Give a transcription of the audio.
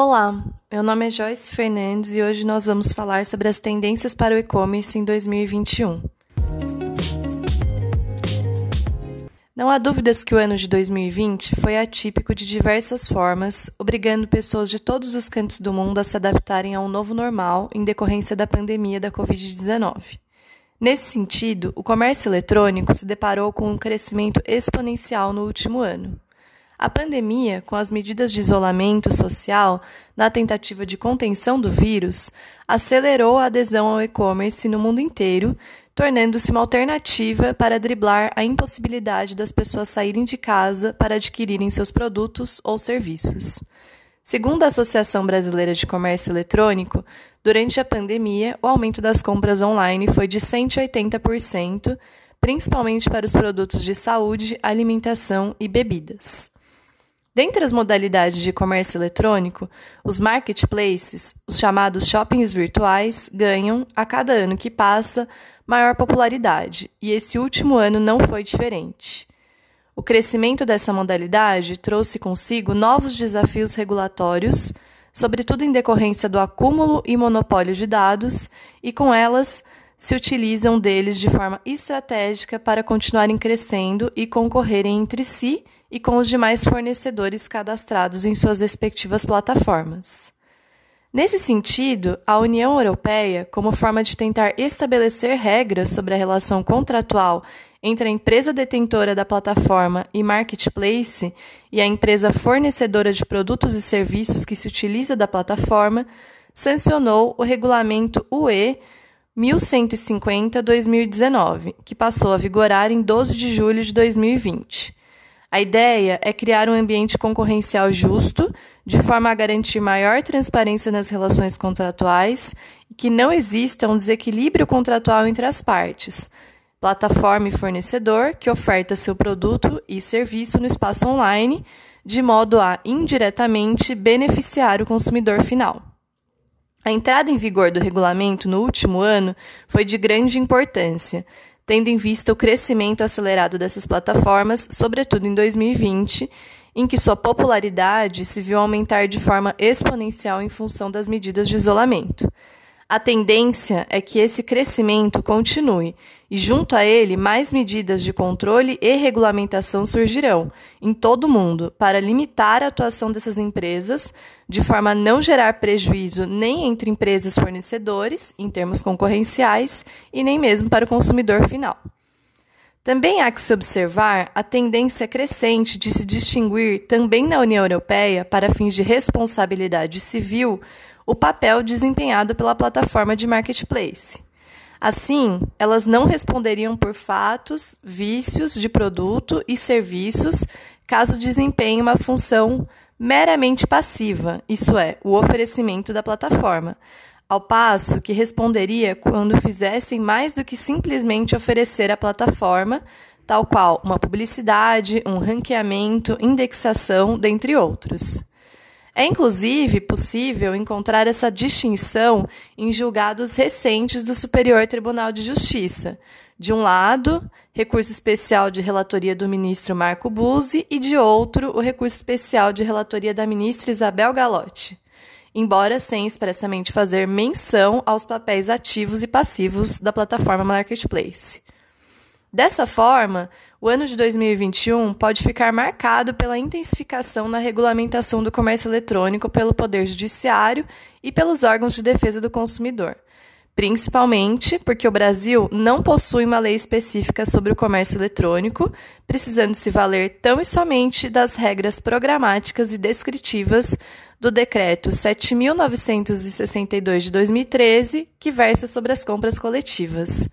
Olá, meu nome é Joyce Fernandes e hoje nós vamos falar sobre as tendências para o e-commerce em 2021. Não há dúvidas que o ano de 2020 foi atípico de diversas formas, obrigando pessoas de todos os cantos do mundo a se adaptarem a um novo normal em decorrência da pandemia da Covid-19. Nesse sentido, o comércio eletrônico se deparou com um crescimento exponencial no último ano. A pandemia, com as medidas de isolamento social na tentativa de contenção do vírus, acelerou a adesão ao e-commerce no mundo inteiro, tornando-se uma alternativa para driblar a impossibilidade das pessoas saírem de casa para adquirirem seus produtos ou serviços. Segundo a Associação Brasileira de Comércio Eletrônico, durante a pandemia, o aumento das compras online foi de 180%, principalmente para os produtos de saúde, alimentação e bebidas. Dentre as modalidades de comércio eletrônico, os marketplaces, os chamados shoppings virtuais, ganham, a cada ano que passa, maior popularidade, e esse último ano não foi diferente. O crescimento dessa modalidade trouxe consigo novos desafios regulatórios, sobretudo em decorrência do acúmulo e monopólio de dados, e com elas se utilizam deles de forma estratégica para continuarem crescendo e concorrerem entre si e com os demais fornecedores cadastrados em suas respectivas plataformas. Nesse sentido, a União Europeia, como forma de tentar estabelecer regras sobre a relação contratual entre a empresa detentora da plataforma e marketplace e a empresa fornecedora de produtos e serviços que se utiliza da plataforma, sancionou o regulamento UE 1150-2019, que passou a vigorar em 12 de julho de 2020. A ideia é criar um ambiente concorrencial justo, de forma a garantir maior transparência nas relações contratuais e que não exista um desequilíbrio contratual entre as partes, plataforma e fornecedor que oferta seu produto e serviço no espaço online, de modo a indiretamente beneficiar o consumidor final. A entrada em vigor do regulamento no último ano foi de grande importância, tendo em vista o crescimento acelerado dessas plataformas, sobretudo em 2020, em que sua popularidade se viu aumentar de forma exponencial em função das medidas de isolamento. A tendência é que esse crescimento continue e, junto a ele, mais medidas de controle e regulamentação surgirão em todo o mundo para limitar a atuação dessas empresas, de forma a não gerar prejuízo nem entre empresas fornecedores, em termos concorrenciais, e nem mesmo para o consumidor final. Também há que se observar a tendência crescente de se distinguir também na União Europeia, para fins de responsabilidade civil, o papel desempenhado pela plataforma de marketplace. Assim, elas não responderiam por fatos, vícios de produto e serviços caso desempenhem uma função meramente passiva, isso é, o oferecimento da plataforma, ao passo que responderia quando fizessem mais do que simplesmente oferecer a plataforma, tal qual uma publicidade, um ranqueamento, indexação, dentre outros. É inclusive possível encontrar essa distinção em julgados recentes do Superior Tribunal de Justiça. De um lado, recurso especial de relatoria do ministro Marco Buzzi e de outro, o recurso especial de relatoria da ministra Isabel Galotti, embora sem expressamente fazer menção aos papéis ativos e passivos da plataforma Marketplace. Dessa forma, o ano de 2021 pode ficar marcado pela intensificação na regulamentação do comércio eletrônico pelo Poder Judiciário e pelos órgãos de defesa do consumidor, principalmente porque o Brasil não possui uma lei específica sobre o comércio eletrônico, precisando se valer tão e somente das regras programáticas e descritivas do Decreto 7.962 de 2013, que versa sobre as compras coletivas.